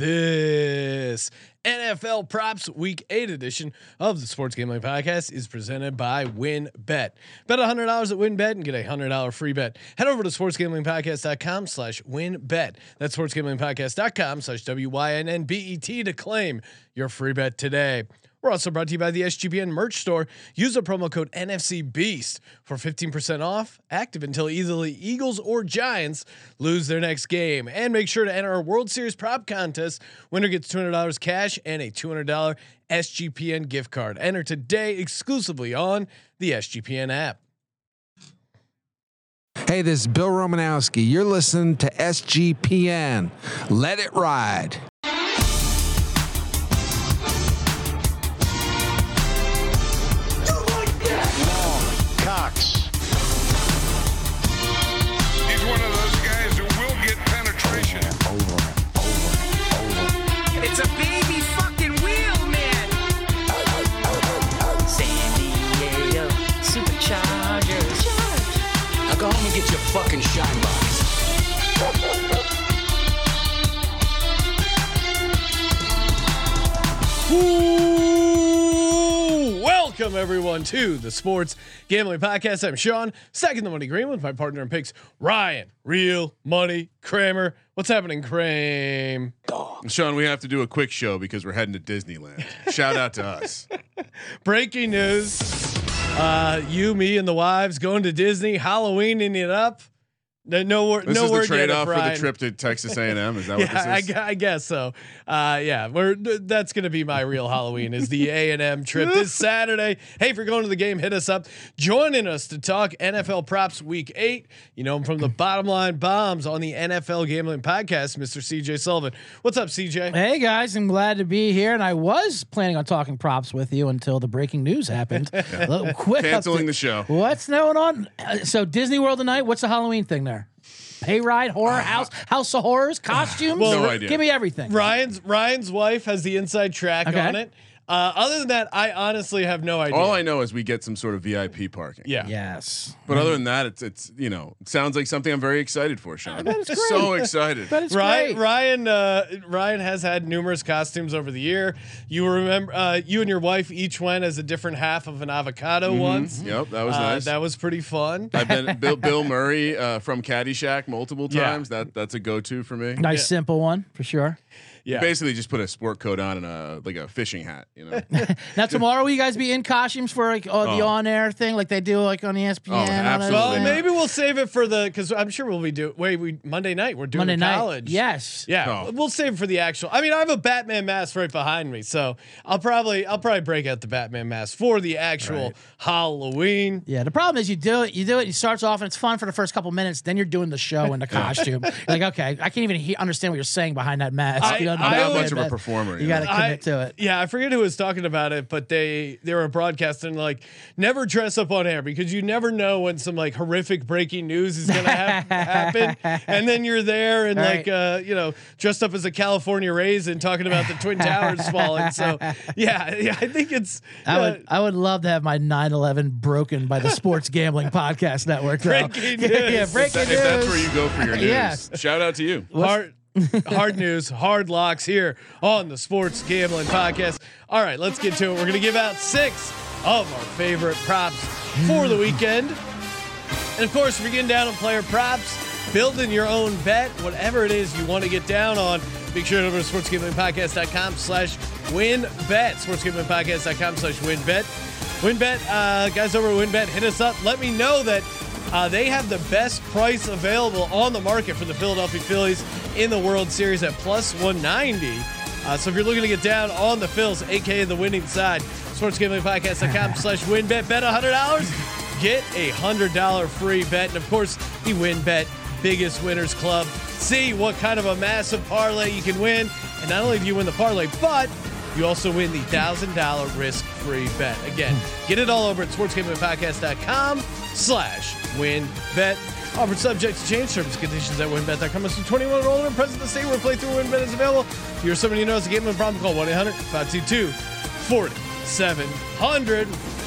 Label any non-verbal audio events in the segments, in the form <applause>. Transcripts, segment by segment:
This NFL Props Week 8 edition of the Sports Gambling Podcast is presented by WynnBet. Bet $100 at WynnBet and get a $100 free bet. Head over to sportsgamblingpodcast.com slash WinBet. That's sportsgamblingpodcast.com slash W-Y-N-N-B-E-T to claim your free bet today. We're also brought to you by the SGPN merch store. Use the promo code NFC Beast for 15% off, active until either the Eagles or Giants lose their next game. And make sure to enter our World Series prop contest. Winner gets $200 cash and a $200 SGPN gift card. Enter today exclusively on the SGPN app. Hey, this is Bill Romanowski. You're listening to SGPN. Let it ride. Fucking shine box. Ooh, welcome everyone to the Sports Gambling Podcast. I'm Sean, second the money green with my partner in picks, Ryan, real money Kramer. What's happening, Kramer? Sean, we have to do a quick show because we're heading to Disneyland. Shout out to us. <laughs> Breaking news. Uh, you, me, and the wives going to Disney, Halloweening it up. No, no, wor- This no is the word trade yet, off for the trip to Texas A&M. Is that <laughs> Yeah, what this is? gu- I guess so. Uh, yeah, we're that's gonna be my real Halloween is the <laughs> A and M trip this <laughs> Saturday. Hey, if you're going to the game, hit us up. Joining us to talk NFL props week eight. You know him from the Bottom Line Bombs on the NFL Gambling Podcast, Mr. CJ Sullivan. What's up, CJ? Hey guys, I'm glad to be here, and I was planning on talking props with you until the breaking news happened. Little quick Canceling update. the show. What's going on? Uh, so Disney World tonight. What's the Halloween thing there? Pay ride, horror uh-huh. house, house of horrors, costumes. Well, No idea. Give me everything. Ryan's Ryan's wife has the inside track Okay. on it. Uh, other than that, I honestly have no idea. All I know is we get some sort of VIP parking. yeah. Yes, But other than that, it's it's you know it sounds like something I'm very excited for, Sean. bet it's <laughs> great. So excited. but it's Ryan great. Ryan uh, Ryan has had numerous costumes over the year. You remember uh, you and your wife each went as a different half of an avocado once. Yep, that was Uh, nice. That was pretty fun. I've been <laughs> Bill, Bill Murray uh, from Caddyshack multiple Yeah. times. That that's a go-to for me. nice Yeah. simple one for sure. Yeah. Basically, just put a sport coat on and a like a fishing hat. You know. <laughs> Now tomorrow, will you guys be in costumes for like oh, the Oh. on-air thing, like they do like on ESPN? Oh, absolutely. Well, stuff? maybe we'll save it for the because I'm sure we'll be doing. Wait, we Monday night we're doing Monday the night. Yes. Yeah, Oh. we'll save it for the actual. I mean, I have a Batman mask right behind me, so I'll probably I'll probably break out the Batman mask for the actual Halloween. Yeah, the problem is you do it, you do it, it starts off and it's fun for the first couple minutes, then you're doing the show in the <laughs> costume. Like, okay, I can't even he- understand what you're saying behind that mask. I- you know, I the I'm not always- much of a performer. You You got to commit to it. Yeah, I forget who was talking about it, but they they were broadcasting like never dress up on air because you never know when some like horrific breaking news is gonna hap- <laughs> happen, and then you're there and like Right. uh, you know dressed up as a California raisin talking about the twin towers <laughs> falling. So yeah, yeah, I think it's I uh, would I would love to have my 9/11 broken by the Sports Gambling Podcast Network. though. Breaking <laughs> yeah, yeah, news. breaking If news. that's where you go for your news, Yes. shout out to you. hard hard news, hard locks here on the Sports Gambling Podcast. All right, let's get to it. We're gonna give out six of our favorite props for the weekend. And of course, we're getting down on player props, building your own bet, whatever it is you want to get down on. Make sure to go to sportsgamblingpodcast.com slash win bet. Sportsgamblingpodcast.com slash win bet. WynnBet, uh, guys over at WynnBet, hit us up. Let me know that uh, they have the best price available on the market for the Philadelphia Phillies in the World Series at plus 190. Uh, so if you're looking to get down on the Phils, aka the winning side, sports gambling sportsgamblingpodcast.com slash WynnBet. Bet $100, get a $100 free bet. And of course, the WynnBet Biggest Winners Club. See what kind of a massive parlay you can win. And not only do you win the parlay, but you also win the $1,000 risk-free bet. Again, hmm. get it all over at sportsgamblingpodcast.com slash win bet. Offered subject to change terms and conditions at wynnbet.com. Must be 21 or older and present in the state where playthrough WynnBet is available. If you're somebody who knows the gambling problem, call 1-800-522-4700.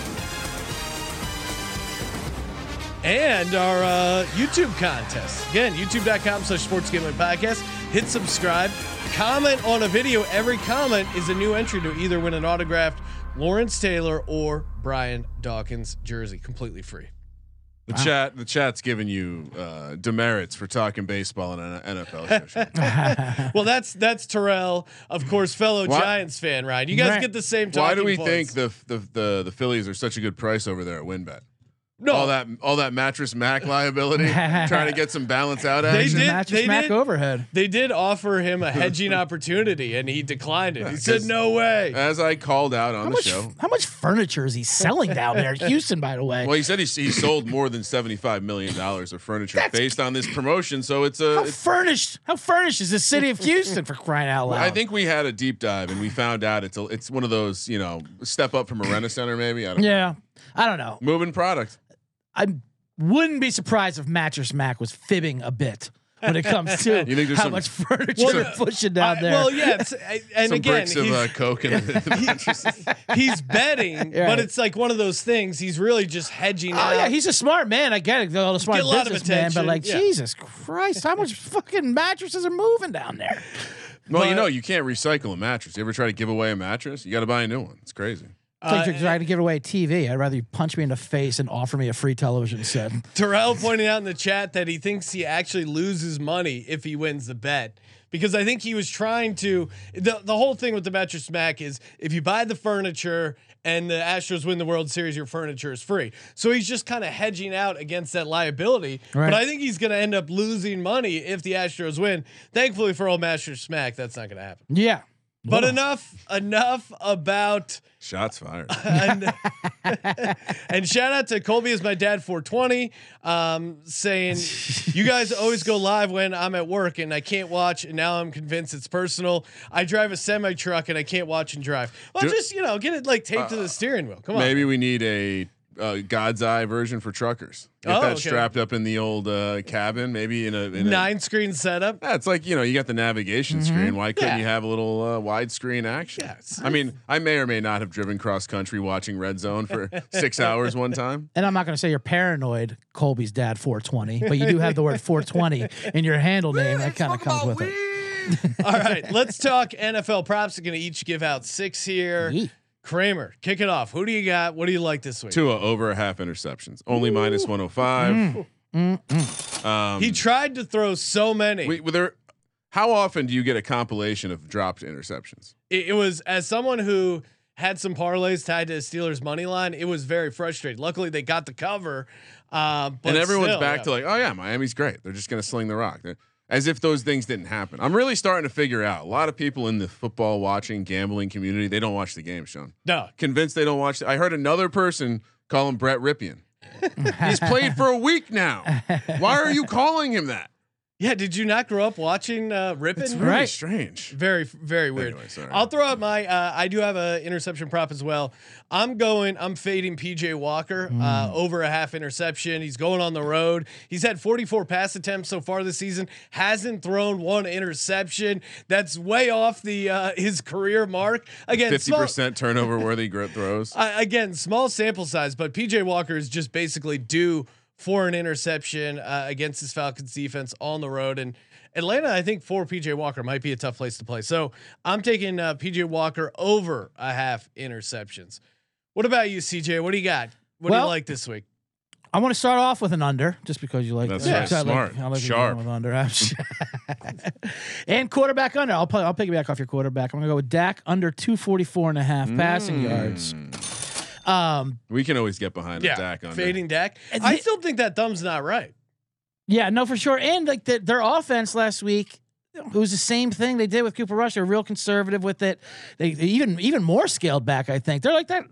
And our uh, YouTube contest. Again, youtube.com slash sports gambling podcast. hit subscribe, comment on a video. Every comment is a new entry to either win an autographed Lawrence Taylor or Brian Dawkins jersey, completely free. The chat, the chat's giving you uh, demerits for talking baseball in an NFL show. <laughs> Well, that's that's Terrell, of course, fellow Why- Giants fan, Ryan. You guys Right. get the same. Why do we points. think the, the the the Phillies are such a good price over there at WynnBet? No? All that all that mattress Mack <laughs> liability, trying to get some balance out They action. did- Mattress Mack did- overhead. They did offer him a hedging opportunity, and he declined it. He said, "No way." As I called out on How the much? show. How much furniture is he selling down there in <laughs> Houston? By the way, Well, he said he, he sold more than seventy five million dollars of furniture That's- based on this promotion. So it's a. how it's- furnished? How furnished is the city of Houston for crying out loud? I think we had a deep dive and we found out it's a, it's one of those you know step up from a rent center maybe. I don't know. Yeah, I don't know. Moving product. I wouldn't be surprised if Mattress Mack was fibbing a bit when it comes to <laughs> You think there's how some- much <laughs> furniture Well, they're pushing down I- there. well, yeah, it's, I- <laughs> and Some again, bricks of he's, uh, coke in the, he's betting, but it's like one of those things. He's really just hedging Oh out. yeah, he's a smart man. I get it. All the smart Get a lot of businessman, but like yeah. Jesus Christ, how much fucking mattresses are moving down there? Well, you know you can't recycle a mattress. You ever try to give away a mattress? You got to buy a new one. It's crazy. Like Uh, you're trying to give away a TV. I'd rather you punch me in the face and offer me a free television set. <laughs> Terrell pointed out in the chat that he thinks he actually loses money if he wins the bet. Because I think he was trying to the the whole thing with the mattress smack is if you buy the furniture and the Astros win the World Series, your furniture is free. So he's just kind of hedging out against that liability. Right. But I think he's going to end up losing money if the Astros win. Thankfully for old Master smack, that's not going to happen. Yeah. But enough enough about Shots fired. <laughs> and, <laughs> and shout out to Colby is my dad 420 um, saying you guys always go live when I'm at work and I can't watch and now I'm convinced it's personal. I drive a semi truck and I can't watch and drive. Well, Do- just you know, get it like taped to the steering wheel. Come on. Maybe we need a uh, God's eye version for truckers. Get Oh, that okay. strapped up in the old uh, cabin, maybe in a, in a Nine screen setup. Yeah, it's like you know you got the navigation screen. Why couldn't Mm-hmm. Yeah. you have a little uh, widescreen action? Yes. I mean, I may or may not have driven cross country watching Red Zone for <laughs> six hours one time. And I'm not going to say you're paranoid, Colby's dad 420, but you do have the word 420 in your handle name. That kind of comes with it. All right, let's talk NFL props. We're going to each give out six here. Yee. Kramer, kick it off. Who do you got? What do you like this week? Tua over a half interceptions, only minus one hundred five. Mm. Um, He tried to throw so many. we, were there, how often do you get a compilation of dropped interceptions? it, it was as someone who had some parlays tied to the Steelers money line. It was very frustrating. Luckily, they got the cover. Um, but and everyone's still, back yeah. to like, oh yeah, Miami's great. They're just going to sling the rock. They're- as if those things didn't happen. I'm really starting to figure out a lot of people in the football watching gambling community. They don't watch the game, Sean. no. convinced they don't watch. I heard another person call him Brett Rypien. He's played for a week now. Why are you calling him that? Yeah, did you not grow up watching uh, Rypien? It's very Right. strange. Very, very weird. Anyway. I'll throw out my. Uh, I do have a interception prop as well. I'm going. I'm fading PJ Walker uh, over a half interception. He's going on the road. He's had 44 pass attempts so far this season. Hasn't thrown one interception. That's way off the uh, his career mark. Again, Fifty small- percent turnover worthy throws. <laughs> Again, small sample size, but PJ Walker is just basically due for an interception uh, against this Falcons defense on the road. And Atlanta, I think for PJ Walker might be a tough place to play. So I'm taking uh, PJ Walker over a half interceptions. What about you, CJ? What do you got? What do you like this week? I want to start off with an under, just because you like That's that. right. I like- Smart. I like Sharp. going with under. <laughs> and quarterback under. I'll play, I'll piggyback off your quarterback. I'm gonna go with Dak under 244 and a half passing Mm. yards. Um, We can always get behind Yeah, a Dak under. fading Dak. And I the- still think that thumb's not right. yeah, no, for sure. And like the, their offense last week, it was the same thing they did with Cooper Rush. They're real conservative with it. They, they even even more scaled back. I think they're like that.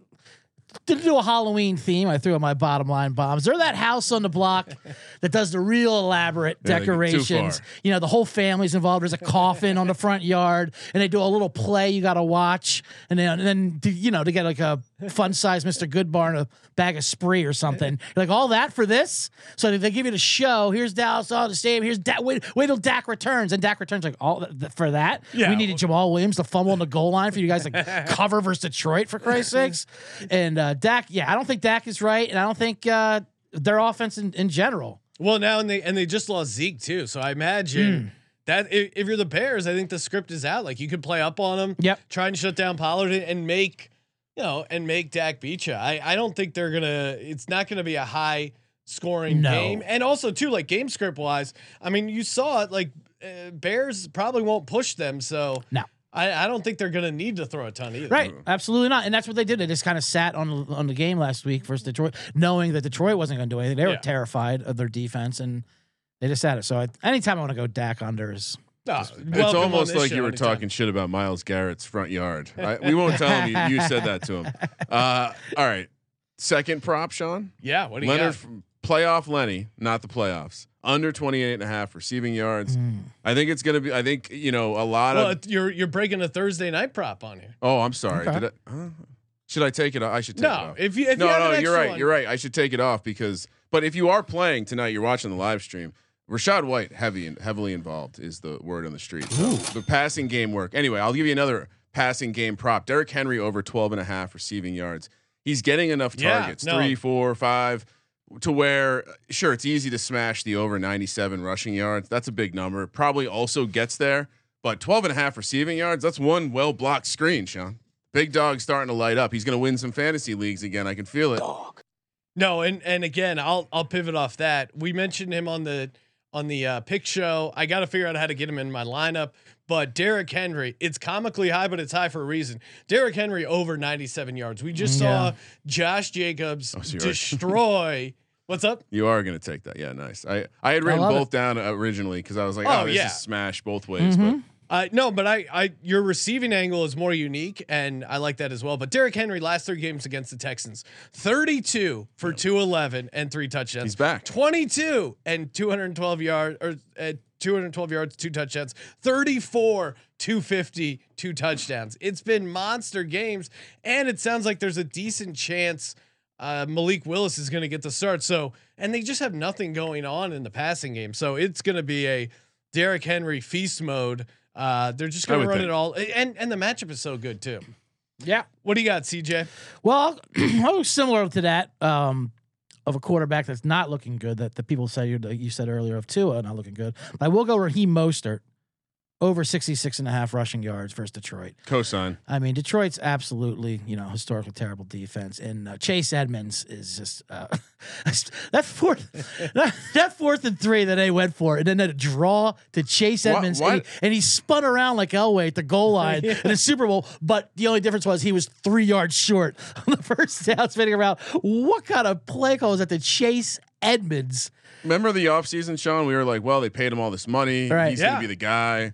To do a Halloween theme, I threw in my bottom line bombs. They're that house on the block <laughs> that does the real elaborate Yeah, they get too decorations. far. You know, the whole family's involved. There's a coffin on the front yard, and they do a little play you got to watch, and then and then to, you know to get like a fun size Mr. Goodbar and a bag of spree or something. You're like all that for this? So they give you the show. Here's Dallas, all the same. Here's Dak. Wait, wait till Dak returns, and Dak returns like all th- th- for that. Yeah. we needed Jamaal Williams to fumble on the goal line for you guys to <laughs> cover versus Detroit for Christ's sakes. And uh, Dak, yeah, I don't think Dak is right, and I don't think uh, their offense in, in general. Well, now and they and they just lost Zeke too. So I imagine that if, if you're the Bears, I think the script is out. Like you could play up on them. Yep. Try and shut down Pollard and make, you know, and make Dak beat you. I I don't think they're gonna. It's not gonna be a high scoring No. game. And also too, like game script wise, I mean, you saw it. Like uh, Bears probably won't push them. So No. I, I don't think they're gonna need to throw a ton either. Right, absolutely not, and that's what they did. They just kind of sat on on the game last week versus Detroit, knowing that Detroit wasn't going to do anything. They were Yeah. terrified of their defense, and they just sat it. So I, anytime I want to go Dak under is It's almost like you were anytime. talking shit about Myles Garrett's front yard. I, we won't tell him you, you said that to him. <laughs> Uh, all right. Second prop, Sean. Yeah. What do you Leonard got? playoff Lenny, not the playoffs. Under 28 and a half receiving yards. Hmm. I think it's going to be I think, you know, a lot Well, of you're you're breaking a Thursday night prop on here. Oh, I'm sorry. Okay. Did I, uh, should I take it off? I should take it No, off. if you if no, you no, you're right. one- You're right. I should take it off because but if you are playing tonight, you're watching the live stream. Rachaad White, heavy and heavily involved, is the word on the street. So the passing game work. Anyway, I'll give you another passing game prop. Derrick Henry over 12 and a half receiving yards. He's getting enough Yeah, targets, no. three, four, five, to where sure it's easy to smash the over 97 rushing yards. That's a big number. Probably also gets there, but 12 and a half receiving yards, that's one well blocked screen, Sean. Big dog starting to light up. He's going to win some fantasy leagues again. I can feel it. No, and and again, I'll I'll pivot off that. We mentioned him on the on the uh, pick show. I got to figure out how to get him in my lineup. But Derrick Henry, it's comically high, but it's high for a reason. Derrick Henry over 97 yards. We just mm, saw Josh Jacobs Oh, so destroy. <laughs> What's up? You are going to take that. Yeah, nice. I, I had written love both down uh, originally because I was like, Oh, oh, this yeah. is smash both ways. Mm-hmm. But Uh, no, but I, I, your receiving angle is more unique, and I like that as well. But Derrick Henry, last three games against the Texans, 32 for 211 and three touchdowns. He's back. 22 and 212 yards, or uh, 212 yards, two touchdowns. 34, 250, two touchdowns. It's been monster games, and it sounds like there's a decent chance uh, Malik Willis is going to get the start. So, and they just have nothing going on in the passing game. So it's going to be a Derrick Henry feast mode. Uh, they're just going to run think. it all, and and the matchup is so good too. yeah. What do you got, CJ? Well, I was <clears throat> similar to that um, of a quarterback that's not looking good. That the people say you you said earlier of Tua not looking good. But I will go Raheem Mostert over 66 and a half rushing yards versus Detroit. cosign. I mean, Detroit's absolutely, you know, historically terrible defense, and uh, Chase Edmonds is just uh, <laughs> that fourth, <laughs> that, that fourth and three that they went for, and then that draw to Chase Edmonds, what? And, he, and he spun around like Elway at the goal line <laughs> in the Super Bowl. But the only difference was he was three yards short on the first down, spinning around. What kind of play call is that to Chase Edmonds? Remember the offseason, Sean? We were like, well, they paid him all this money. Right. He's Yeah. going to be the guy.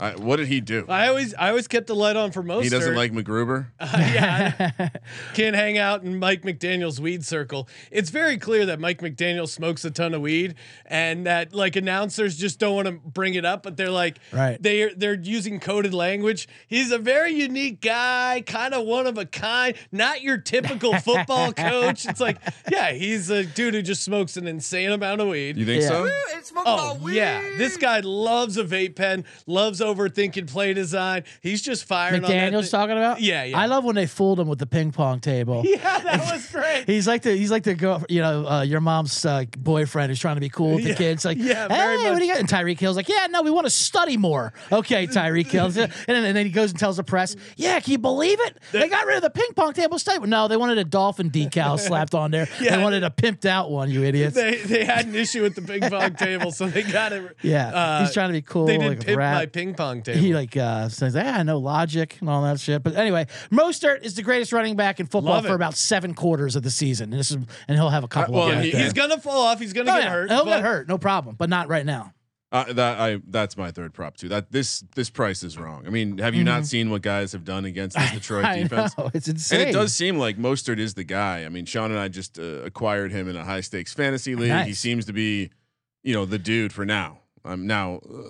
I, what did he do? I always I always kept the light on for most. He doesn't like McGruber. <laughs> Uh, yeah, can't hang out in Mike McDaniel's weed circle. It's very clear that Mike McDaniel smokes a ton of weed, and that like announcers just don't want to bring it up, but they're like, Right. They're they're using coded language. He's a very unique guy, kind of one of a kind, not your typical football <laughs> coach. It's like, yeah, he's a dude who just smokes an insane amount of weed. You think Yeah. so? Oh yeah, this guy loves a vape pen, loves overthinking play design. He's just firing. McDaniel's talking about? Yeah, yeah. I love when they fooled him with the ping pong table. <laughs> Yeah, that was great. He's like the he's like the girl, you know, uh, your mom's uh, boyfriend who's trying to be cool with the kids. Like, Yeah, hey, what do you got? And Tyreek Hill's like, yeah, no, we want to study more. Okay, Tyreek Hill, <laughs> and then, and then he goes and tells the press, yeah, can you believe it? They got rid of the ping pong table study. No, they wanted a dolphin decal <laughs> slapped on there. Yeah. They wanted a pimped out one. You idiots. they they had an issue with the ping pong table, so they got it. yeah, uh, he's trying to be cool. They did like pimp my ping pong table. He like uh, says, "Yeah, I know logic and all that shit." But anyway, Mostert is the greatest running back in football Love for it. about seven quarters of the season, and this is and he'll have a couple. well, of he- he's gonna fall off. He's gonna Oh, get yeah, hurt. He'll but get hurt, no problem, but not right now. Uh, that I that's my third prop too. That this this price is wrong. I mean, have you not seen what guys have done against <laughs> this Detroit Mm-hmm. I defense? know it's insane. And it does seem like Mostert is the guy. I mean, Sean and I just uh, acquired him in a high stakes fantasy league. He seems to be, you know, the dude for now. I'm um, now, uh,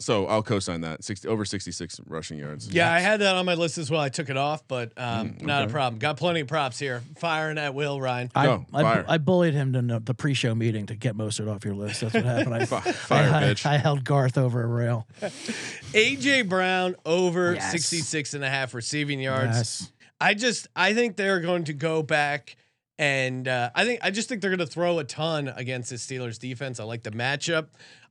so I'll co-sign that. 60, over sixty six rushing yards. Yeah, I had that on my list as well. I took it off, but um, Mm, not a problem. Got plenty of props here. Firing at will, Ryan. I, Go, I, fire. I bullied him to the- the pre-show meeting to get Mostert off your list. That's what happened. I, <laughs> fire, I, bitch. I held Garth over a rail. <laughs> AJ Brown over Yes. 66 and a half receiving yards. Yes. I just I think they're going to go back and uh, I think I just think they're going to throw a ton against the Steelers defense. I like the matchup.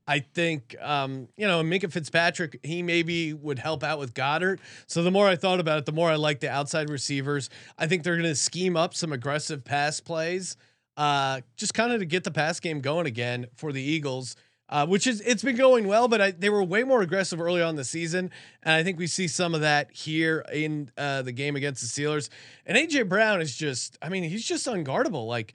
I think um, you know Minkah Fitzpatrick. He maybe would help out with Goedert. So the more I thought about it, the more I like the outside receivers. I think they're going to scheme up some aggressive pass plays, uh, just kind of to get the pass game going again for the Eagles. Uh, which is it's been going well, but I, they were way more aggressive early on the season, and I think we see some of that here in uh, the game against the Steelers. And AJ Brown is just, I mean, he's just unguardable. Like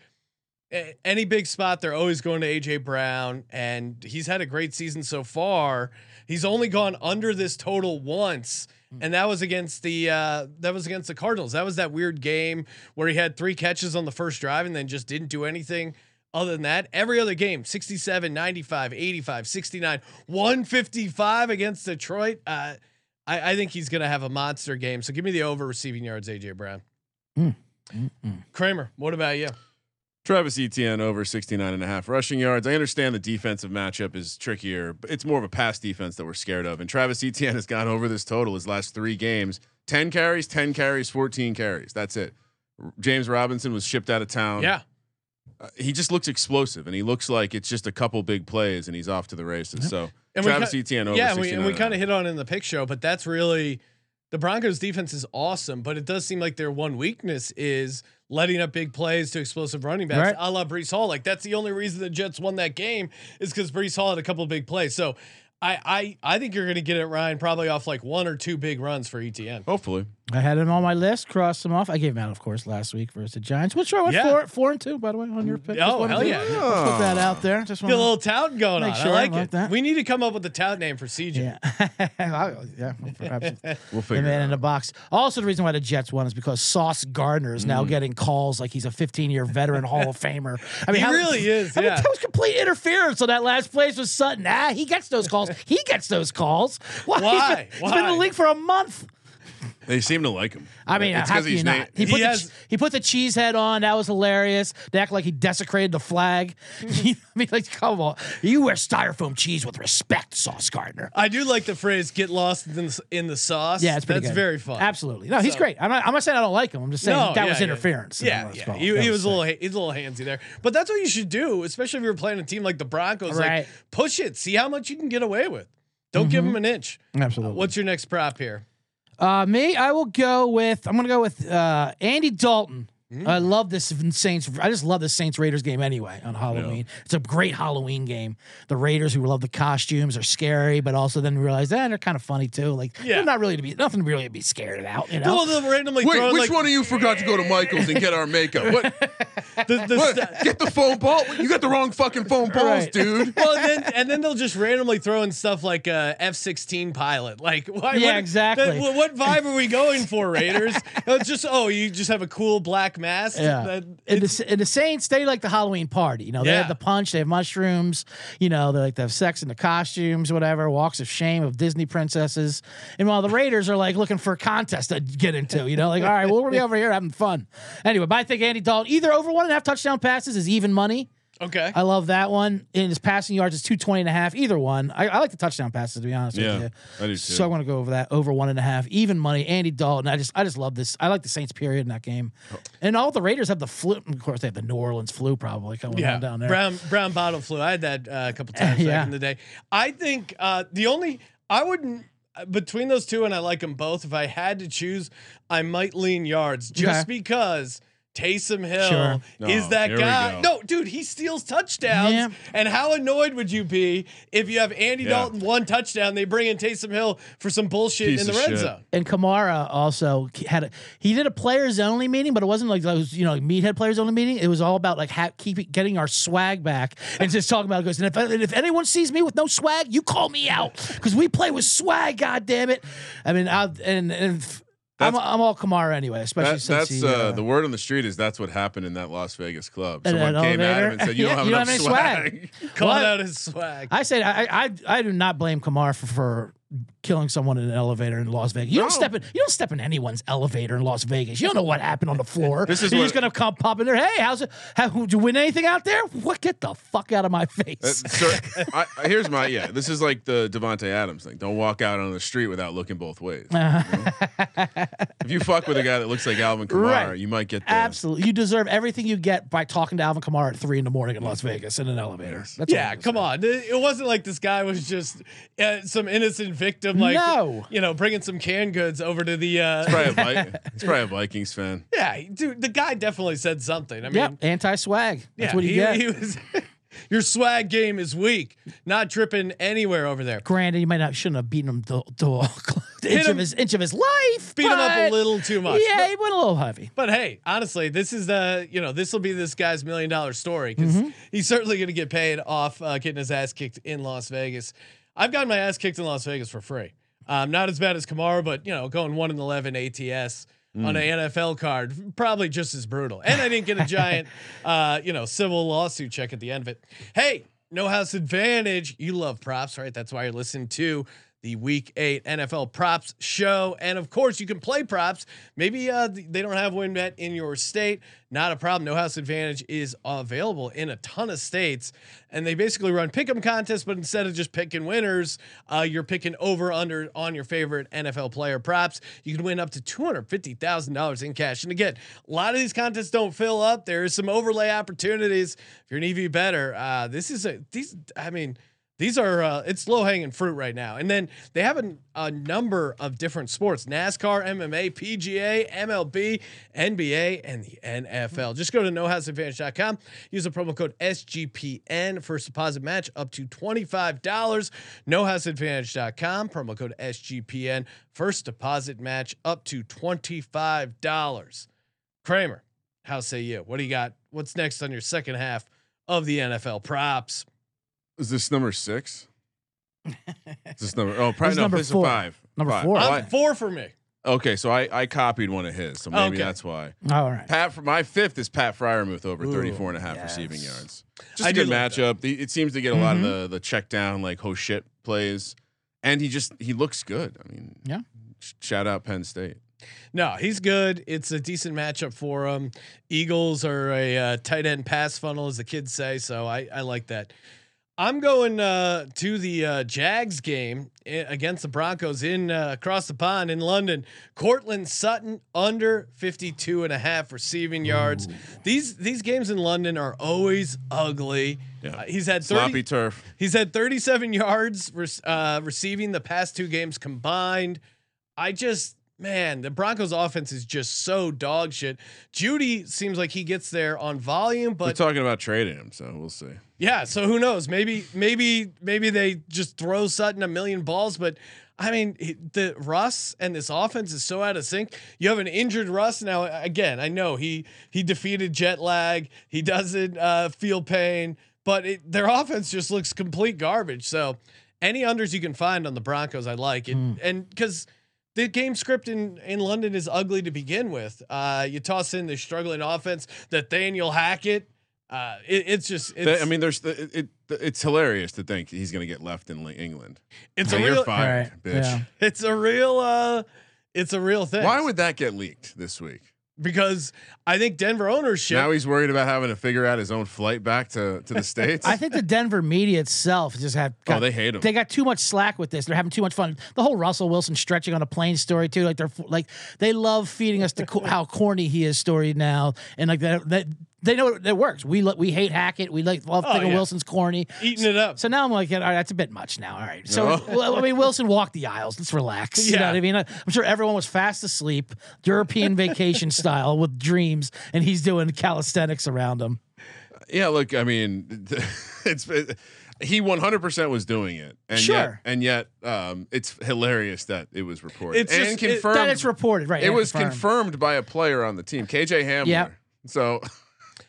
any big spot, they're always going to AJ Brown, and he's had a great season so far. He's only gone under this total once, and that was against the uh, that was against the Cardinals. That was that weird game where he had three catches on the first drive and then just didn't do anything. Other than that, every other game 67, 95, 85, 69, 155 against Detroit. Uh, I, I think he's going to have a monster game. So give me the over receiving yards, AJ Brown. Kramer, what about you? Travis Etienne over 69 and a half rushing yards. I understand the defensive matchup is trickier, but it's more of a pass defense that we're scared of. And Travis Etienne <laughs> has gone over this total his last three games 10 carries, 10 carries, 14 carries. That's it. James Robinson was shipped out of town. Yeah. Uh, he just looks explosive and he looks like it's just a couple big plays and he's off to the races. So And Travis ki- Etienne over Yeah, and we, 69 and we kind of hit on in the pick show, but that's really the Broncos defense is awesome, but it does seem like their one weakness is letting up big plays to explosive running backs, Right. a la Breece Hall. Like that's the only reason the Jets won that game is because Breece Hall had a couple of big plays. So I I I think you're going to get it, Ryan, probably off like one or two big runs for ETN. Hopefully. I had him on my list, crossed him off. I gave him out, of course, last week versus the Giants. Which I went Yeah. four, four and two, by the way, on your pick. Oh, hell to yeah. Put that out there. Just Get a little tout going Make on. sure I like I it. that. We need to come up with a tout name for CJ. yeah, <laughs> yeah, perhaps. <laughs> We'll the figure man it in the box. Also, the reason why the Jets won is because Sauce Gardner is Mm. now getting calls like he's a 15 year veteran Hall of Famer. I mean, He how- really is, I mean, that was complete interference on that last place with Sutton. Ah, he gets those calls. He gets those calls. Why? <laughs> Why? He's been, he's been in the league for a month. They seem to like him. I mean, it's how because can you he's not? named. He He put, the, has- ch- he put the cheese head on. That was hilarious. They act like he desecrated the flag. <laughs> I mean, like, come on. You wear styrofoam cheese with respect, Sauce Gardner. I do like the phrase "get lost in the, in the sauce." Yeah, it's pretty that's good. very fun. Absolutely. No, he's So- great. I'm not, I'm not saying I don't like him. I'm just saying No, that yeah, was yeah. interference. Yeah, That's yeah. He, he was was a little ha- he's a little handsy there, but that's what you should do, especially if you're playing a team like the Broncos. Right. Like push it, see how much you can get away with. Don't give mm-hmm. them an inch. Absolutely. What's your next prop here? Uh, me, I will go with. I'm to go with uh, Andy Dalton. Mm. I love this Saints. I just love the Saints Raiders game anyway on Halloween. It's a great Halloween game. The Raiders, who love the costumes, are scary, but also then realize that they're kind of funny too. Like Yeah. they're not really to be nothing really to be scared about. You know, Well, they'll randomly Wait, throw which like one of you forgot to go to Michael's and get our makeup? What? <laughs> the, the what? st- Get the foam ball. You got the wrong fucking foam balls, Right. dude. <laughs> well, and then and then they'll just randomly throw in stuff like uh, F-16 pilot. Like, why, Yeah, what, exactly. that- what vibe are we going for, Raiders? <laughs> it's just oh, you just have a cool black mask. Yeah. And the, and the Saints, they like the Halloween party. You know, they Yeah. have the punch, they have mushrooms. You know, they like to have sex in the costumes, whatever. Walks of shame of Disney princesses. And while the Raiders are like looking for a contest to get into, you know, like all right, well, we're gonna be over here having fun. Anyway, but I think Andy Dalton either over one and a half touchdown passes is even money. Okay. I love that one. In his passing yards is 220 and a half. Either one. I, I like the touchdown passes to be honest Yeah, with you. I do too. So I want to go over that over one and a half. Even money. Andy Dalton. I just I just love this. I like the Saints period in that game. And all the Raiders have the flu. Of course, they have the New Orleans flu probably coming yeah, on down there. brown brown bottle flu. I had that uh, a couple times Yeah. back in the day. I think uh, the only I wouldn't uh, between those two, and I like them both. If I had to choose, I might lean yards just Okay. because. Taysom Hill Sure. is Oh, that guy. No, dude, he steals touchdowns. Yeah. And how annoyed would you be if you have Andy Yeah. Dalton one touchdown, they bring in Taysom Hill for some bullshit Piece in the red shit. zone? And Kamara also had a he did a players only meeting, but it wasn't like those you know like meathead players only meeting. It was all about like ha- keeping getting our swag back and just talking about it. Goes and if and if anyone sees me with no swag, you call me out because we play with swag. God damn it! I mean, I, and and f- I'm, I'm all Kamara anyway, especially That, since that's he, uh, the word on the street is that's what happened in that Las Vegas club. Someone came at him and said, <laughs> "You Yeah, don't have you enough swag." swag. <laughs> What? out his swag. I said, I, I I do not blame Kamara for, for killing someone in an elevator in Las Vegas. You don't step in you don't step in anyone's elevator in Las Vegas. You don't know what happened on the floor. This is You're what- just gonna come pop in there. Hey, how's it? How, did you win anything out there? What? Get the fuck out of my Uh, face. sir, <laughs> I, I- here's my yeah. This is like the Davante Adams thing. Don't walk out on the street without looking both ways. <laughs> if you fuck with a guy that looks like Alvin Kamara, Right. you might get the Absolutely, you deserve everything you get by talking to Alvin Kamara at three in the morning in Las Vegas in an elevator. That's Yeah, I'm come on. It wasn't like this guy was just uh, some innocent victim, like No. you know, bringing some canned goods over to the. Uh, Probably a <laughs> Vi- he's probably a Vikings fan. yeah, dude, the guy definitely said something. I mean, Yep, anti swag. That's yeah, what you he, get. he was. <laughs> your swag game is weak. Not tripping anywhere over there. Granted, you might not shouldn't have beaten him the, the <laughs> inch him- of his inch of his life. Beat him up a little too much. Yeah, But- he went a little heavy. But hey, honestly, this is the you know this will be this guy's million dollar story because Mm-hmm. he's certainly going to get paid off uh, getting his ass kicked in Las Vegas. I've gotten my ass kicked in Las Vegas for free. Um, not as bad as Kamara, but you know, going one and eleven ATS on an NFL card, probably just as brutal. And I didn't get a giant, <laughs> uh, you know, civil lawsuit check at the end of it. Hey, no house advantage. You love props, right? That's why you're listening to the Week Eight NFL Props Show, and of course, you can play props. Maybe uh, they don't have WynnBet in your state. Not a problem. No House Advantage is available in a ton of states, and they basically run pick'em contests. But instead of just picking winners, uh, you're picking over under on your favorite NFL player props. You can win up to two hundred fifty thousand dollars in cash. And again, a lot of these contests don't fill up. There is some overlay opportunities. If you're an EV better, uh, this is a these. I mean. These are uh, it's low hanging fruit right now, and then they have a, a number of different sports: NASCAR, MMA, PGA, MLB, NBA, and the NFL. Just go to nohouseadvantage.com. Use the promo code SGPN first deposit match up to twenty five dollars. Nohouseadvantage.com promo code SGPN first deposit match up to twenty five dollars. Kramer, how say you? What do you got? What's next on your second half of the NFL props? Is this number six? Is this number? Oh, <laughs> probably no. number This is four. five. Number Five. four. Oh, I'm four for me. okay, so I I copied one of his, so maybe Okay. that's why. All right. Pat for my fifth is Pat Freiermuth over Ooh, 34 and a half yes. receiving yards. Just I a do good matchup. The- It seems to get a lot Mm-hmm. of the the check down like oh shit plays, and he just he looks good. I mean, Yeah. sh- Shout out Penn State. No, he's good. It's a decent matchup for him. Eagles are a uh, tight end pass funnel, as the kids say. So I, I like that. I'm going uh, to the uh, Jags game against the Broncos in uh, across the pond in London. Courtland Sutton under 52 and a half receiving yards. These these games in London are always ugly. Yeah. Uh, he's had 30, Sloppy turf. He's had 37 yards uh, receiving the past two games combined. I just, man, the Broncos offense is just so dog shit. Jeudy seems like he gets there on volume, but We're talking about trading him, so we'll see. yeah, so who knows? Maybe, maybe, maybe they just throw Sutton a million balls, but. I mean, the Russ and this offense is so out of sync. You have an injured Russ now. Again, I know he he defeated jet lag. He doesn't uh, feel pain, but it, their offense just looks complete garbage. So, any unders you can find on the Broncos, I like it, and because the game script in, in London is ugly to begin with. Uh, you toss in the struggling offense, Nathaniel Hackett. Uh, it, it's just, it's, They- I mean, there's the, it, it. It's hilarious to think he's going to get left in England. it's So a real, fired, Right, bitch. yeah. it's a real, uh, it's a real thing. Why would that get leaked this week? Because I think Denver ownership. Now he's worried about having to figure out his own flight back to, to the <laughs> states. I think the Denver media itself just had. oh, they hate him. They got too much slack with this. They're having too much fun. The whole Russell Wilson stretching on a plane story too. Like they're like they love feeding us the co- how corny he is story now, and like that. that they know it, it works. We lo- we hate Hackett. We like love Oh, thinking yeah. Wilson's corny. Eating it up. So now I'm like, all right, that's a bit much now. All right. So No. well, I mean, Wilson walked the aisles. Let's relax. You know Yeah. what I mean? I'm sure everyone was fast asleep, European vacation <laughs> style with dreams, and he's doing calisthenics around him. Yeah, look, I mean, <laughs> it's it, he 100% was doing it, and yet, Sure. and yet, um, it's hilarious that it was reported It's and just- it- confirmed. That it's reported, right? it was confirmed. confirmed by a player on the team, KJ Hamler. Yep. So <laughs>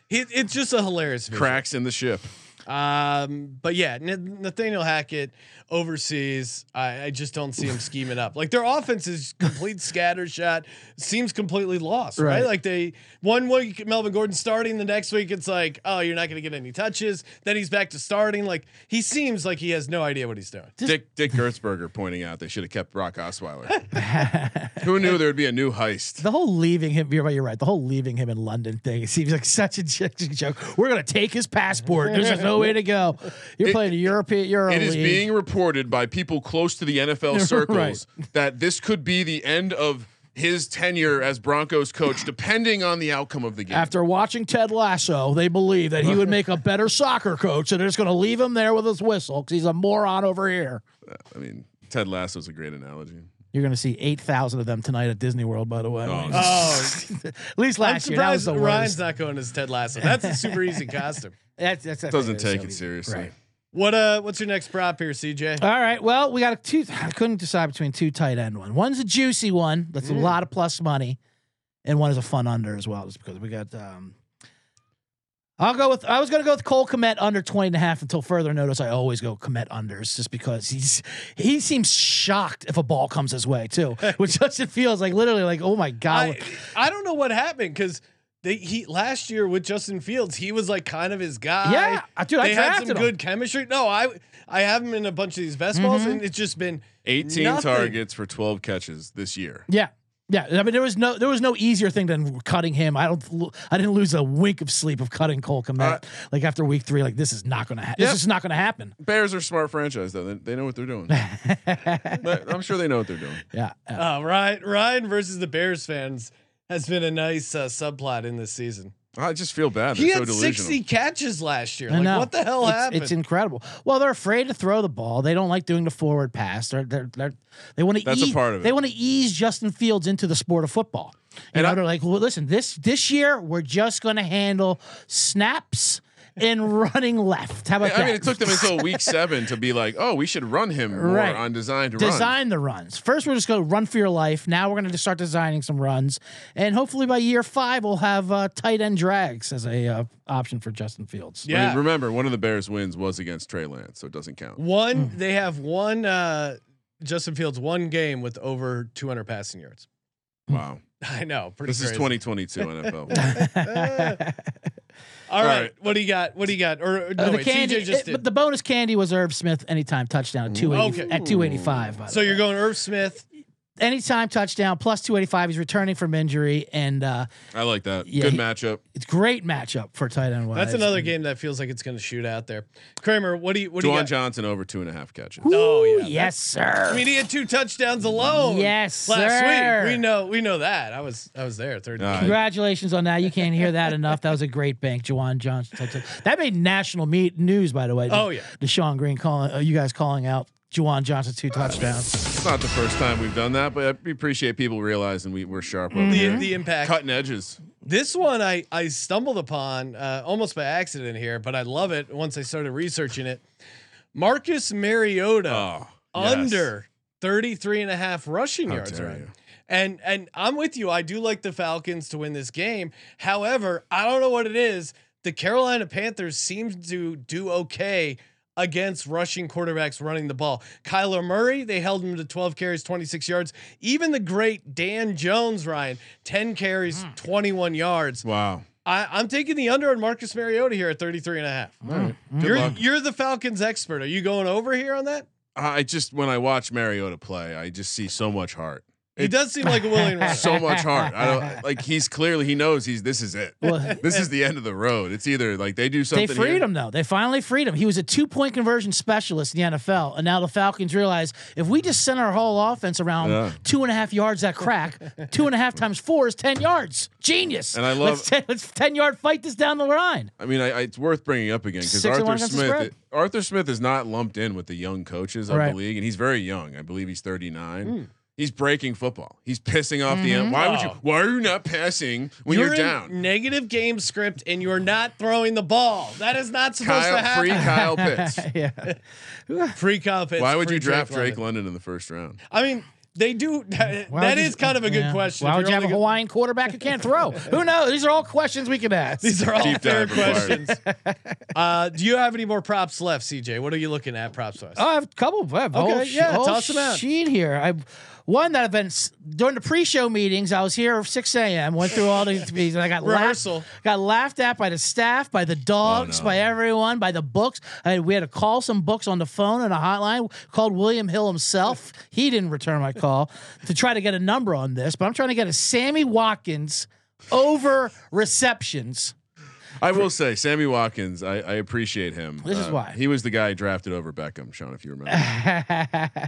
It, it's just a hilarious cracks in the ship. Um, but yeah, Nathaniel Hackett overseas. I, I just don't see him <laughs> scheming up. Like their offense is complete scattershot. Seems completely lost, right? Right. Like they one week Melvin Gordon starting, the next week it's like, oh, you're not going to get any touches. Then he's back to starting. Like he seems like he has no idea what he's doing. Dick Dick Gertzberger pointing out they should have kept Brock Osweiler. <laughs> Who knew there would be a new heist? The whole leaving him, you're right, you're right. The whole leaving him in London thing, it seems like such a <laughs> joke. We're going to take his passport. There's just no way to go. You're It- playing a European, Euro It is league. being reported by people close to the NFL <laughs> circles that this could be the end of his tenure as Broncos coach, depending on the outcome of the game. After watching Ted Lasso, they believe that he would make a better soccer coach, and they're just going to leave him there with his whistle because he's a moron over here. Uh, I mean, Ted Lasso is a great analogy. You're going to see 8,000 of them tonight at Disney World, by the way. Oh, Oh, <laughs> At least I'm last year. That was surprised the Ryan's worst. not going as Ted Lasso. That's a super <laughs> easy costume. That's, that's, that's Doesn't take it easy. seriously. Right. What uh? What's your next prop here, CJ? All right. Well, we got a two. I couldn't decide between two tight end one. One's a juicy one that's a lot of plus money, and one is a fun under as well, just because we got. um I'll go with. I was going to go with Cole Kmet under 20 and a half until further notice. I always go Kmet unders just because he's he seems shocked if a ball comes his way too, <laughs> which Justin feels like literally like oh my god. I, I don't know what happened because they he last year with Justin Fields, he was like kind of his guy. Yeah, dude, I they had some him. good chemistry. No, I I have him in a bunch of these best balls, Mm-hmm. and it's just been 18 nothing. targets for 12 catches this year. Yeah. Yeah, I mean there was no there was no easier thing than cutting him. I don't I didn't lose a wink of sleep of cutting Cole Kmet. Uh, like after week 3 like this is not going to happen. Yep. This is not going to happen. Bears are smart franchise, though. They, they know what they're doing. <laughs> But I'm sure they know what they're doing. Yeah. yeah. uh, Ryan Ryan versus the Bears fans has been a nice uh, subplot in this season. I just feel bad. They're He had delusional. 60 catches last year. Like what the hell it's, happened? It's incredible. Well, they're afraid to throw the ball. They don't like doing the forward pass. They're, they're, they're they want to That's a ease, part of it. They want to ease Justin Fields into the sport of football. You And know, I- they're like, well, listen, this this year we're just going to handle snaps and running left. How about I that? mean, it took them until week seven to be like, oh, we should run him more Right. on design to run. design the runs. First, we're just going to run for your life. Now we're going to start designing some runs, and hopefully by year five we'll have uh, tight end drags as a uh, option for Justin Fields. I yeah. mean, remember, one of the Bears' wins was against Trey Lance, so it doesn't count. One, Hmm. they have one uh Justin Fields one game with over 200 passing yards. Wow. <laughs> I know, pretty This is 2022 <laughs> NFL. All <laughs> All right. right. what do you got? What do you got? Or no, Uh, the wait, candy, CJ just it- did. but the bonus candy was Irv Smith anytime touchdown at two eighty Okay. at two eighty five. so you're going Irv Smith. Anytime touchdown plus two eighty five. He's returning from injury, and uh, I like that. Yeah, Good he- matchup. it's great matchup for tight end. Wise. That's another game that feels like it's going to shoot out there. Kramer, what do you what do you Juwan got? Johnson over two and a half catches. Oh yeah, yes, sir. I mean, he had two touchdowns alone. Yes, last sir. week. We know we know that. I was I was there. Third. Uh, Congratulations on that. You can't hear that enough. That was a great bank, Juwan Johnson. touchdown. That made national meet news, by the way. Oh, yeah. Deshaun Green calling uh, you guys calling out Juwan Johnson two touchdowns. It's not the first time we've done that, but I appreciate people realizing we, we're sharp over the the impact. Cutting edges. This one I I stumbled upon uh, almost by accident here, but I love it once I started researching it. Marcus Mariota Oh, yes. under 33 and a half rushing How yards right. And and I'm with you. I do like the Falcons to win this game. However, I don't know what it is. The Carolina Panthers seem to do okay against rushing quarterbacks running the ball. Kyler Murray, they held him to 12 carries, 26 yards. Even the great Dan Jones, Ryan, 10 carries, hmm. 21 yards. Wow. I, I'm taking the under on Marcus Mariota here at 33 and a half. Hmm. Good You're, you're the Falcons expert. Are you going over here on that? I just when I watch Mariota play, I just see so much heart. He does seem like a willing <laughs> runner. So much heart. I don't like he's clearly he knows he's this is it. Well, This is the end of the road. It's either like they do something. They freed here- him though. They finally freed him. He was a two point conversion specialist in the NFL, and now the Falcons realize if we just send our whole offense around Yeah. two and a half yards that crack, two and a half times four is ten yards. Genius. And I love- let's, ten, let's ten yard fight this down the line. I mean, I, I, it's worth bringing up again because Six and one Arthur Smith. it- Arthur Smith is not lumped in with the young coaches of Right. the league, and he's very young. I believe he's 39. Hmm. He's breaking football. He's pissing off the end. Why would you? Oh. Why are you not passing when you're, in down? negative game script and you're not throwing the ball. That is not supposed to happen. free Kyle <laughs> Pitts. yeah. Free Kyle Pitts. Why would you draft Drake London. London in the first round? I mean, they do. That, Why that you- kind of a good question. Why If would you're have a only go- Hawaiian quarterback who can't throw? <laughs> Who knows? These are all questions we can ask. These are all Deep fair questions. <laughs> uh, do you have any more props left, CJ? What are you looking at props wise? Oh, I have a couple. I have a Okay, whole yeah, whole toss 'em out. Sheet here. I one that I've been s- during the pre-show meetings. I was here at 6 a.m. Went through all these <laughs> meetings. And I got Rehearsal. laughed, got laughed at by the staff, by the dogs, oh, no. by everyone, by the books. I, we had to call some books on the phone and a hotline. Called William Hill himself. <laughs> He didn't return my call to try to get a number on this. But I'm trying to get a Sammy Watkins over receptions. I will say, Sammy Watkins, I, I appreciate him. Uh, This is why. he was the guy drafted over Beckham, Sean. If you remember, <laughs>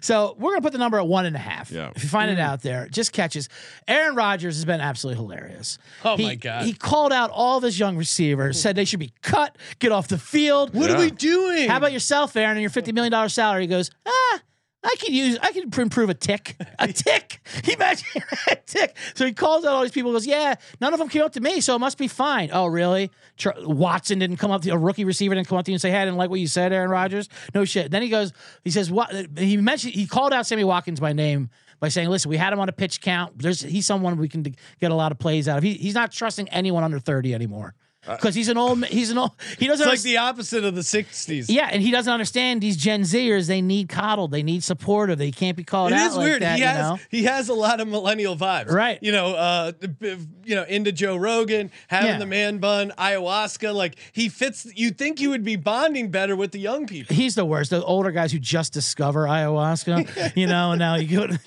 so we're gonna put the number at one and a half. Yeah. If you find it out there, just catches. Aaron Rodgers has been absolutely hilarious. Oh He- my God. He called out all of his young receivers, said they should be cut, get off the field. What Yeah. are we doing? How about yourself, Aaron, and your fifty million dollar salary? He goes, ah. I could use, I could improve a tick, a <laughs> tick. He imagine <laughs> a tick. So he calls out all these people. Goes, yeah, none of them came up to me, so it must be fine. Oh, really? Tr- Watson didn't come up to a rookie receiver didn't come up to you and say, "Hey, I didn't like what you said, Aaron Rodgers." No shit. Then he goes, he says, "What?" He mentioned, he called out Sammy Watkins by name by saying, "Listen, we had him on a pitch count. There's he's someone we can get a lot of plays out of. He, he's not trusting anyone under thirty anymore because he's an old, he's an old. He doesn't It's like the opposite of the '60s. yeah, and he doesn't understand these Gen Zers. They need coddled. They need supportive. They can't be called It out is like weird. that. he you has know? he has a lot of millennial vibes, Right. You know, uh, you know, into Joe Rogan, having Yeah. the man bun, ayahuasca. Like he fits. You think you would be bonding better with the young people? He's the worst. The older guys who just discover ayahuasca, <laughs> you know, and now you go, <laughs> and,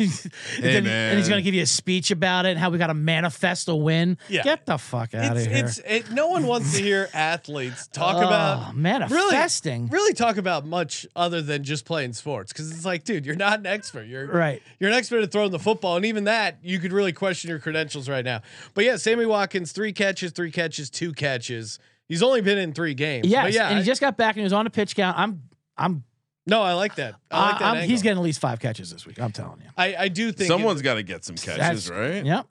then- man. and he's going to give you a speech about it and how we got to manifest a win. Yeah. Get the fuck out It's of here. it's it, no one wants to hear athletes talk Oh, about manifesting. Really, really talk about much other than just playing sports because it's like, dude, you're not an expert. You're Right. You're an expert at throwing the football, and even that, you could really question your credentials right now. But yeah, Sammy Watkins, three catches, three catches, two catches. He's only been in three games. Yes, but yeah, and he I- just got back and he was on a pitch count. I'm, I'm, no, I like that. I like that. I'm angle. he's getting at least five catches this week. I'm telling you. I, I do think someone's got to get some catches, That's- right? Yep.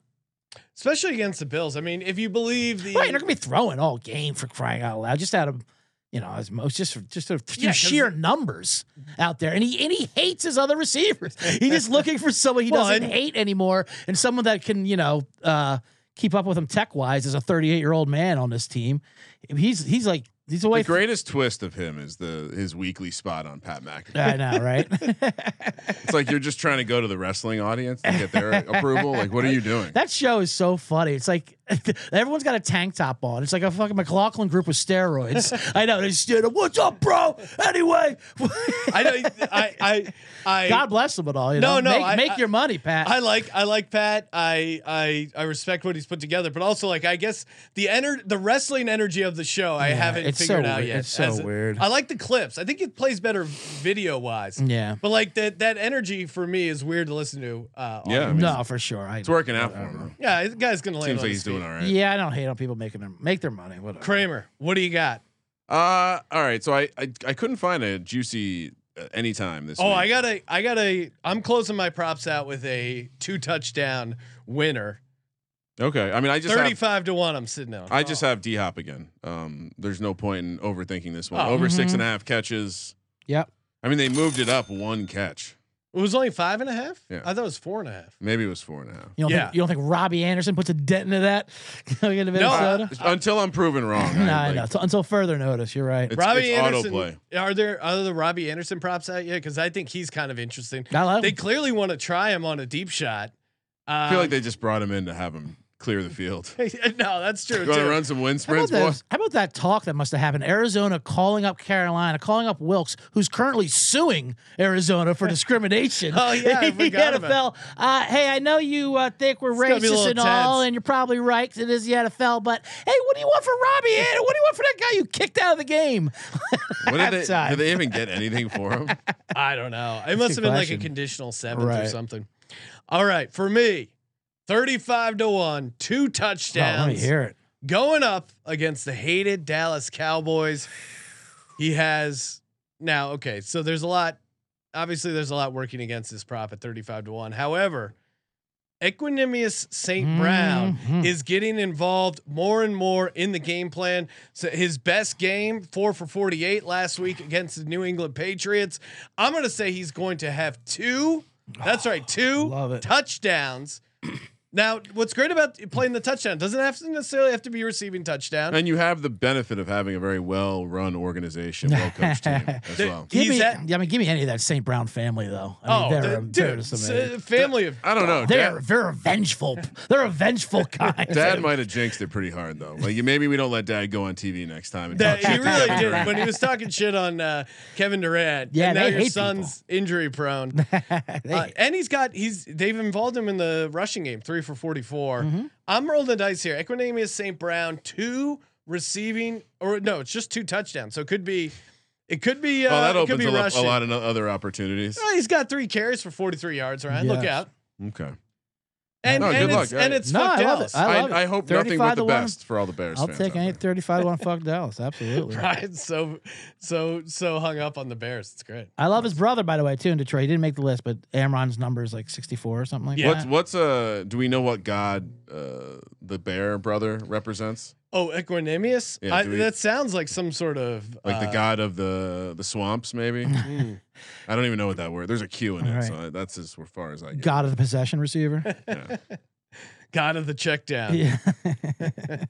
Especially against the Bills. I mean, if you believe the Right, they're gonna be throwing all game for crying out loud. Just out of you know, as most just just Yeah, sheer numbers out there, and he and he hates his other receivers. He's just looking for someone he Well, doesn't and- hate anymore, and someone that can you know uh, keep up with him tech wise as a 38 year old man on this team. He's he's like he's away. The greatest twist of him is the his weekly spot on Pat McAfee. I know, right? <laughs> It's like you're just trying to go to the wrestling audience to get their approval. Like, what are you doing? that show is so funny. It's like <laughs> everyone's got a tank top on. It's like a fucking McLaughlin group with steroids. <laughs> I know. They stand up. What's up, bro? Anyway, I know. I I I. <laughs> God bless them and all. You No, know? no, make, I- make I- your money, Pat. I like I like Pat. I I I respect what he's put together, but also like I guess the ener- the wrestling energy of the show I Yeah, haven't it's figured so out weird. yet. It's so a- weird. I like the clips. I think it plays better video wise. yeah. But like that that energy for me is weird to listen to. Uh, Yeah, I audio. mean, No, for sure. I, It's working out for him. yeah, the guy's gonna land Seems like he's doing feet. all right. Yeah, I don't hate on people making their make their money. Whatever. Kramer, what do you got? Uh, all right. So I I, I couldn't find a juicy uh, anytime this. Oh, week. I got a I got a I'm closing my props out with a two touchdown winner. Okay. I mean, I just have, 35 to 1 I'm sitting on. I just have D Hop again. Um, there's no point in overthinking this one. Oh. Over six Mhm. and a half catches. Yep. I mean, they moved it up one catch. It was only five and a half? Yeah. I thought it was four and a half. Maybe it was four and a half. You don't Yeah. think you don't think Robbie Anderson puts a dent into that <laughs> going into No, Minnesota? Until I'm proven wrong. No, I like, know. Until, until further notice, you're right. It's, Robbie it's Anderson. autoplay. Are there other the Robbie Anderson props out yet? Because I think he's kind of interesting. I like They him. clearly want to try him on a deep shot. I feel like Um, they just brought him in to have him clear the field. <laughs> no, that's true. You want to run some wind How about, sprints, boy? those- how about that talk that must have happened? Arizona calling up Carolina, calling up Wilks, who's currently suing Arizona for <laughs> discrimination. Oh, yeah, I the forgot about NFL. Uh, hey, I know you uh, think we're It's gonna be a racist little and all, and you're probably right 'cause it is the NFL. But hey, what do you want for Robbie? Anderson? What do you want for that guy you kicked out of the game? <laughs> What did they, halftime. did they even get anything for him? I don't know. It must have been like a conditional seventh or something. All right, for me, 35 to 1, two Oh, let touchdowns. me hear it. going up against the hated Dallas Cowboys. He has now, okay, so there's a lot, obviously, there's a lot working against this prop at 35 to 1. However, Equanimous St. Brown Mhm. is getting involved more and more in the game plan. So his best game, four for 48 last week against the New England Patriots. I'm going to say he's going to have two. That's right, two touchdowns. Now, what's great about playing the touchdown doesn't have to necessarily have to be receiving touchdown. And you have the benefit of having a very well run organization, well coached <laughs> team as There- well. Give me, at- yeah, I mean, give me any of that St. Brown family though. I mean, oh, they're, the- they're dude, just s- family of I don't know. They're Dad, they're a vengeful. They're a vengeful <laughs> kind. Dad might have jinxed it pretty hard though. Like maybe we don't let Dad go on TV next time. And that he really did Durant. when he was talking shit on uh, Kevin Durant. Yeah, and now your hate son's injury prone. <laughs> Uh, and he's got he's they've involved him in the rushing game, three for 44. Mm-hmm. I'm rolling the dice here. Equanimous St. Brown, two receiving, or no, it's just two touchdowns. So it could be, it could be. Uh, oh, that it could opens be a, lo- a lot of other opportunities. Oh, he's got three carries for 43 yards. Ryan, look out. Okay. And, No, and good it's, luck. and it's No, fuck I love Dallas. it. I love I, I hope nothing 35 but the to one. best for all the Bears. I'll fans take out any there. 35 to 1 fuck <laughs> Dallas. Absolutely. Ryan's so so so hung up on the Bears. It's great. I love his brother, by the way, too, in Detroit. He didn't make the list, but Amon-Ra's number is like 64 or something like Yeah. What's that. what's uh? Do we know what god uh the bear brother represents? Oh, Equanimous. Yeah, I, we- that sounds like some sort of Like the uh, god of the the swamps, maybe. <laughs> I don't even know what that word. There's a Q in it, Right. so I- that's as far as I get. God of the possession receiver. Yeah. <laughs> God of the check down. yeah.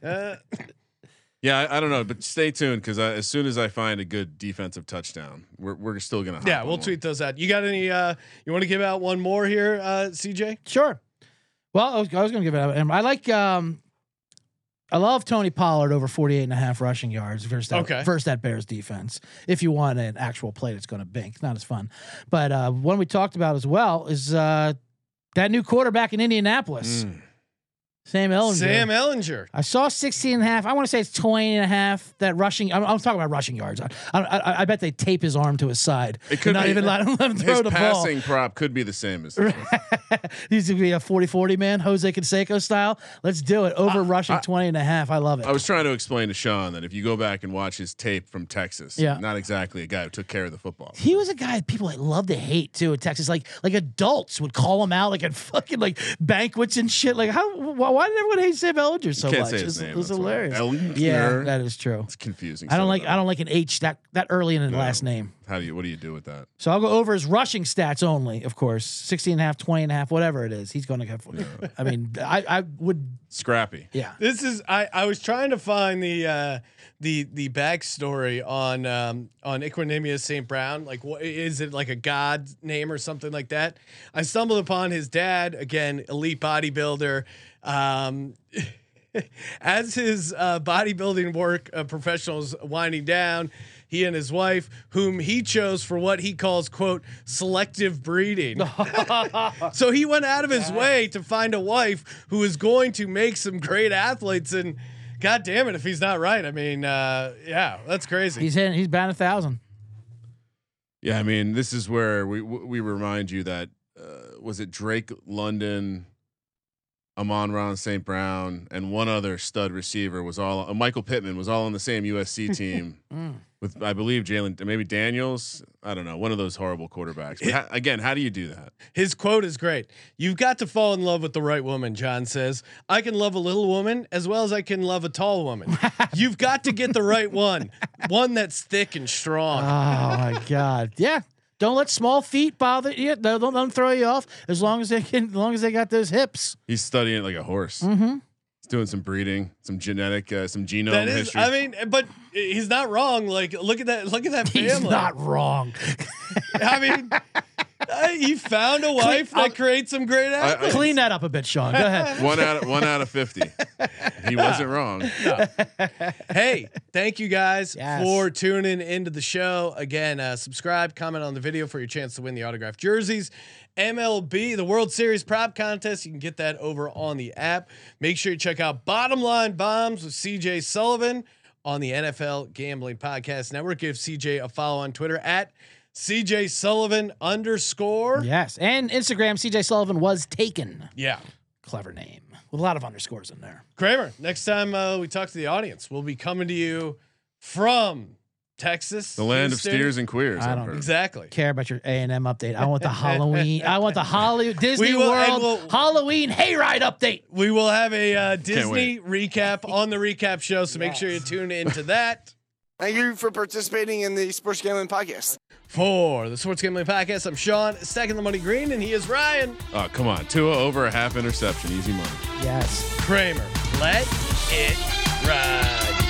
<laughs> Yeah, I, I don't know, but stay tuned because as soon as I find a good defensive touchdown, we're we're still gonna. hop yeah, we'll one. tweet those out. You got any? uh You want to give out one more here, uh CJ? Sure. Well, I was, I was going to give it out. I like, um, I love Tony Pollard over 48 and a half rushing yards versus that, Okay. versus that Bears defense. If you want an actual play that's going to bink, not as fun. But uh, one we talked about as well is uh, that new quarterback in Indianapolis, Mm. Sam Ehlinger. Sam Ehlinger. I saw 16 and a half. I want to say it's 20 and a half. That rushing, I'm, I'm talking about rushing yards. I, I, I bet they tape his arm to his side. It could not be- even let him, let him throw the ball. His passing prop could be the same as. this <laughs> one. He's going to be a 40 40 man, Jose Canseco style. Let's do it. Over rushing 20 and a half. I love it. I was trying to explain to Sean that if you go back and watch his tape from Texas, Yeah. not exactly a guy who took care of the football. he was a guy people like love to hate too in Texas. Like like adults would call him out like at fucking like banquets and shit. Like how why, why did everyone hate Sam Ehlinger so Can't much? say his It's- name, It was that's why. hilarious. Ehlinger? Yeah, that is true. It's confusing. I don't Say like that. I don't like an H that that early in the No. last name. How do you? What do you do with that? So I'll go over his rushing stats only, of course. 16 and a half, 20 and a half, whatever it is. He's going to have <laughs> I mean, I I would Scrappy. yeah. This is I I was trying to find the uh the the backstory on um on Equanimous St. Brown. Like what is it like a god name or something like that? I stumbled upon his dad, again, elite bodybuilder. Um <laughs> as his uh, bodybuilding work uh, professionals winding down, he and his wife, whom he chose for what he calls "quote selective breeding," <laughs> so he went out of his way to find a wife who is going to make some great athletes. And God damn it, if he's not right, I mean, uh, yeah, that's crazy. He's hitting he's batting a thousand. Yeah, I mean, this is where we we remind you that uh, was it Drake London, Amon-Ra St. Brown, and one other stud receiver was all uh, Michael Pittman was all on the same USC <laughs> team Mm. with I believe Jalen maybe Daniels I don't know one of those horrible quarterbacks. But ha- again, how do you do that? His quote is great. You've got to fall in love with the right woman, John says. I can love a little woman as well as I can love a tall woman. <laughs> You've got to get the right one, one that's thick and strong. Oh my god. Yeah. Don't let small feet bother you. Don't, don't let them throw you off. As long as they can, as long as they got those hips. He's studying it like a horse. Mm-hmm. He's doing some breeding, some genetic, uh, some genome that is, history. I mean, but he's not wrong. Like, look at that. Look at that family. He's not wrong. <laughs> I mean, he found a wife I'll- creates some great I- athletes. Clean that up a bit, Sean. Go ahead. <laughs> one out of one out of fifty. He wasn't wrong. hey, thank you guys Yes. for tuning into the show. Again, uh, subscribe, comment on the video for your chance to win the autographed jerseys. MLB, the World Series prop contest. You can get that over on the app. Make sure you check out Bottom Line Bombs with CJ Sullivan on the NFL Gambling Podcast Network. Give CJ a follow on Twitter at CJ Sullivan underscore. Yes. And Instagram, CJ Sullivan was taken. Yeah. Clever name. With a lot of underscores in there. Kramer, next time uh, we talk to the audience, we'll be coming to you from Texas, The land of steers and queers. I don't- Exactly. Care about your A and M update. I want the <laughs> Halloween. I want the Hollywood Disney will- World we'll- Halloween hayride update. We will have a uh, Disney recap on the recap show, so make sure you tune into that. Thank you for participating in the Sports Gambling Podcast. For the Sports Gambling Podcast, I'm Sean, second the money green, and he is Ryan Oh, come on. Tua over a half interception. Easy money. Yes. Kramer. Let it ride.